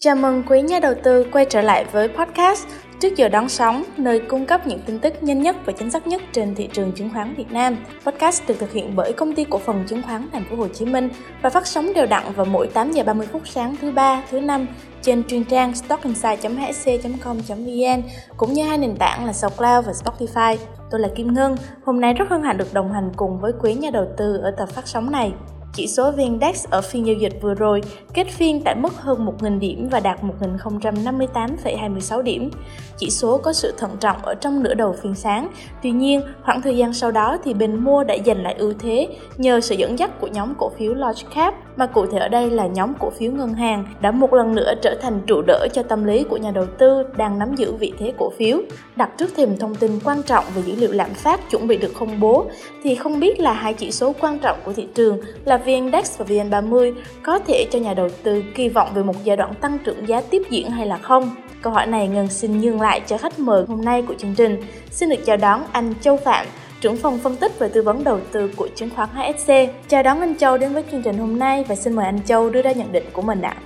Chào mừng quý nhà đầu tư quay trở lại với podcast Trước giờ đón sóng, nơi cung cấp những tin tức nhanh nhất và chính xác nhất trên thị trường chứng khoán Việt Nam. Podcast được thực hiện bởi công ty cổ phần chứng khoán Thành phố Hồ Chí Minh và phát sóng đều đặn vào mỗi 8 giờ 30 phút sáng thứ ba, thứ năm trên chuyên trang stockinside.hsc.com.vn cũng như hai nền tảng là SoundCloud và Spotify. Tôi là Kim Ngân, hôm nay rất hân hạnh được đồng hành cùng với quý nhà đầu tư ở tập phát sóng này. Chỉ số VN-Index ở phiên giao dịch vừa rồi kết phiên tại mức hơn 1.000 điểm và đạt 1.058,26 điểm. Chỉ số có sự thận trọng ở trong nửa đầu phiên sáng. Tuy nhiên, khoảng thời gian sau đó thì bên mua đã giành lại ưu thế nhờ sự dẫn dắt của nhóm cổ phiếu large cap mà cụ thể ở đây là nhóm cổ phiếu ngân hàng đã một lần nữa trở thành trụ đỡ cho tâm lý của nhà đầu tư đang nắm giữ vị thế cổ phiếu. Đặt trước thềm thông tin quan trọng về dữ liệu lạm phát chuẩn bị được công bố thì không biết là hai chỉ số quan trọng của thị trường là VNDAX và VN30 có thể cho nhà đầu tư kỳ vọng về một giai đoạn tăng trưởng giá tiếp diễn hay là không? Câu hỏi này Ngân xin nhường lại cho khách mời hôm nay của chương trình. Xin được chào đón anh Châu Phạm, trưởng phòng phân tích và tư vấn đầu tư của chứng khoán HSC. Chào đón anh Châu đến với chương trình hôm nay và xin mời anh Châu đưa ra nhận định của mình ạ.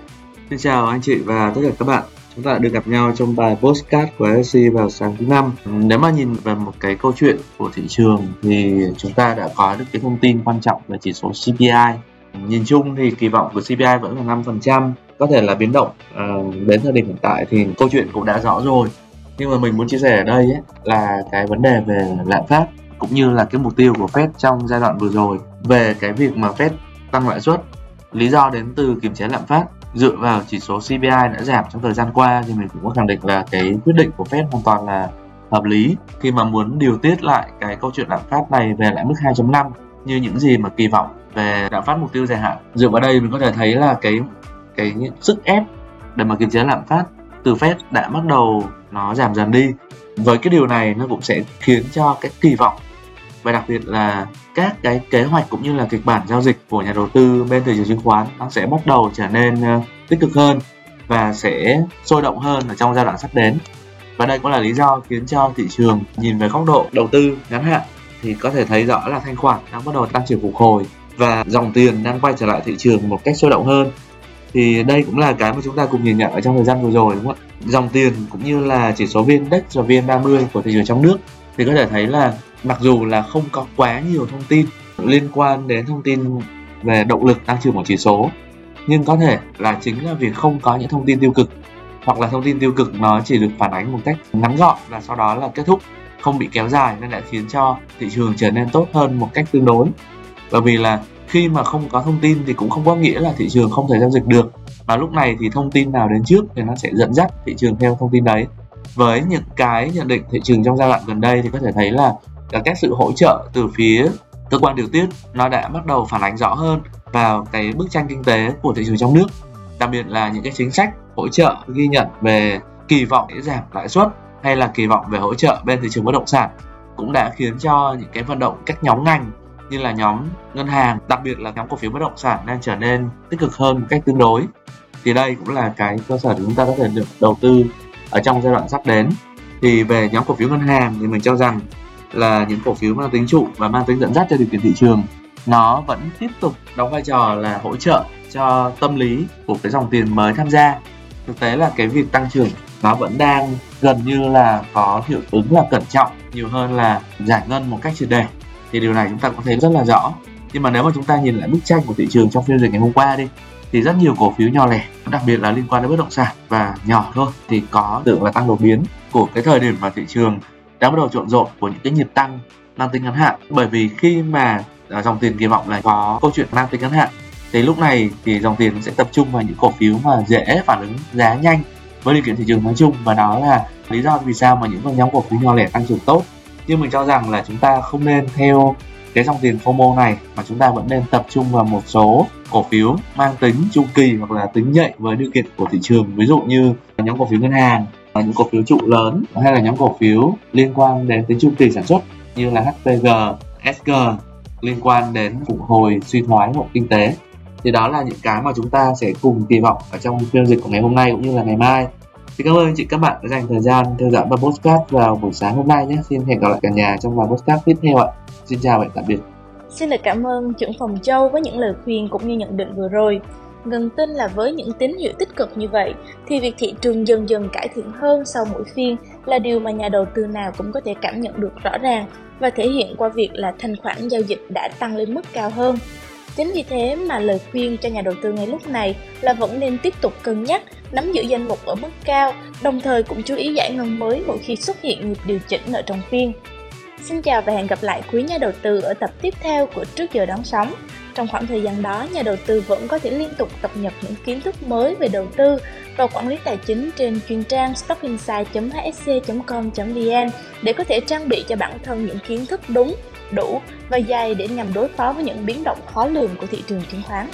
Xin chào anh chị và tất cả các bạn. Chúng ta được gặp nhau trong bài postcard của HSC vào sáng thứ năm. Ừ, nếu mà nhìn về một cái câu chuyện của thị trường thì chúng ta đã có được cái thông tin quan trọng về chỉ số CPI. Nhìn chung thì kỳ vọng của CPI vẫn là 5%, có thể là biến động à, đến thời điểm hiện tại thì câu chuyện cũng đã rõ rồi. Nhưng mà mình muốn chia sẻ ở đây ấy, là cái vấn đề về lạm phát cũng như là cái mục tiêu của Fed trong giai đoạn vừa rồi về cái việc mà Fed tăng lãi suất lý do đến từ kiềm chế lạm phát dựa vào chỉ số CPI đã giảm trong thời gian qua thì mình cũng có khẳng định là cái quyết định của Fed hoàn toàn là hợp lý khi mà muốn điều tiết lại cái câu chuyện lạm phát này về lại mức 2.5 như những gì mà kỳ vọng về lạm phát mục tiêu dài hạn. Dựa vào đây mình có thể thấy là cái cái sức ép để mà kiềm chế lạm phát từ Fed đã bắt đầu nó giảm dần đi. Với cái điều này nó cũng sẽ khiến cho cái kỳ vọng và đặc biệt là các cái kế hoạch cũng như là kịch bản giao dịch của nhà đầu tư bên thị trường chứng khoán nó sẽ bắt đầu trở nên uh, tích cực hơn và sẽ sôi động hơn ở trong giai đoạn sắp đến. Và đây cũng là lý do khiến cho thị trường nhìn về góc độ đầu tư ngắn hạn thì có thể thấy rõ là thanh khoản đang bắt đầu tăng trưởng phục hồi và dòng tiền đang quay trở lại thị trường một cách sôi động hơn. Thì đây cũng là cái mà chúng ta cùng nhìn nhận ở trong thời gian vừa rồi đúng không ạ? Dòng tiền cũng như là chỉ số VN Index và VN30 của thị trường trong nước thì có thể thấy là mặc dù là không có quá nhiều thông tin liên quan đến thông tin về động lực tăng trưởng của chỉ số, nhưng có thể là chính là vì không có những thông tin tiêu cực, hoặc là thông tin tiêu cực nó chỉ được phản ánh một cách ngắn gọn và sau đó là kết thúc, không bị kéo dài nên lại khiến cho thị trường trở nên tốt hơn một cách tương đối. Bởi vì là khi mà không có thông tin thì cũng không có nghĩa là thị trường không thể giao dịch được và lúc này thì thông tin nào đến trước thì nó sẽ dẫn dắt thị trường theo thông tin đấy. Với những cái nhận định thị trường trong giai đoạn gần đây thì có thể thấy là các sự hỗ trợ từ phía cơ quan điều tiết, nó đã bắt đầu phản ánh rõ hơn vào cái bức tranh kinh tế của thị trường trong nước. Đặc biệt là những cái chính sách hỗ trợ ghi nhận về kỳ vọng để giảm lãi suất hay là kỳ vọng về hỗ trợ bên thị trường bất động sản cũng đã khiến cho những cái vận động các nhóm ngành như là nhóm ngân hàng, đặc biệt là nhóm cổ phiếu bất động sản đang trở nên tích cực hơn một cách tương đối. Thì đây cũng là cái cơ sở để chúng ta có thể được đầu tư ở trong giai đoạn sắp đến. Thì về nhóm cổ phiếu ngân hàng thì mình cho rằng là những cổ phiếu mang tính trụ và mang tính dẫn dắt cho điều kiện thị trường. Nó vẫn tiếp tục đóng vai trò là hỗ trợ cho tâm lý của cái dòng tiền mới tham gia. Thực tế là cái việc tăng trưởng nó vẫn đang gần như là có hiệu ứng là cẩn trọng, nhiều hơn là giải ngân một cách triệt đề thì điều này chúng ta cũng thấy rất là rõ. Nhưng mà nếu mà chúng ta nhìn lại bức tranh của thị trường trong phiên dịch ngày hôm qua đi, thì rất nhiều cổ phiếu nhỏ lẻ, đặc biệt là liên quan đến bất động sản và nhỏ thôi, thì có tưởng là tăng đột biến của cái thời điểm mà thị trường đã bắt đầu trộn rộn của những cái nhịp tăng mang tính ngắn hạn. Bởi vì khi mà à, dòng tiền kỳ vọng là có câu chuyện mang tính ngắn hạn, thì lúc này thì dòng tiền sẽ tập trung vào những cổ phiếu mà dễ phản ứng giá nhanh với điều kiện thị trường nói chung. Và đó là lý do vì sao mà những nhóm cổ phiếu nhỏ lẻ tăng trưởng tốt. Nhưng mình cho rằng là chúng ta không nên theo cái dòng tiền FOMO này, mà chúng ta vẫn nên tập trung vào một số cổ phiếu mang tính chu kỳ hoặc là tính nhạy với điều kiện của thị trường. Ví dụ như nhóm cổ phiếu ngân hàng những cổ phiếu trụ lớn hay là nhóm cổ phiếu liên quan đến tính chu kỳ sản xuất như là HPG, SG liên quan đến phục hồi suy thoái hộ kinh tế. Thì đó là những cái mà chúng ta sẽ cùng kỳ vọng ở trong phiên dịch của ngày hôm nay cũng như là ngày mai. Thì cảm ơn anh chị các bạn đã dành thời gian theo dõi bài podcast vào buổi sáng hôm nay nhé. Xin hẹn gặp lại cả nhà trong bài podcast tiếp theo ạ. Xin chào và tạm biệt Xin được cảm ơn trưởng phòng Châu với những lời khuyên cũng như nhận định vừa rồi. Ngân tin là với những tín hiệu tích cực như vậy thì việc thị trường dần dần cải thiện hơn sau mỗi phiên là điều mà nhà đầu tư nào cũng có thể cảm nhận được rõ ràng và thể hiện qua việc là thanh khoản giao dịch đã tăng lên mức cao hơn. Chính vì thế mà lời khuyên cho nhà đầu tư ngay lúc này là vẫn nên tiếp tục cân nhắc nắm giữ danh mục ở mức cao, đồng thời cũng chú ý giải ngân mới mỗi khi xuất hiện nhịp điều chỉnh ở trong phiên. Xin chào và hẹn gặp lại quý nhà đầu tư ở tập tiếp theo của Trước giờ đón sóng. Trong khoảng thời gian đó, nhà đầu tư vẫn có thể liên tục cập nhật những kiến thức mới về đầu tư và quản lý tài chính trên chuyên trang stockinsight.hsc.com.vn để có thể trang bị cho bản thân những kiến thức đúng, đủ và dày để nhằm đối phó với những biến động khó lường của thị trường chứng khoán.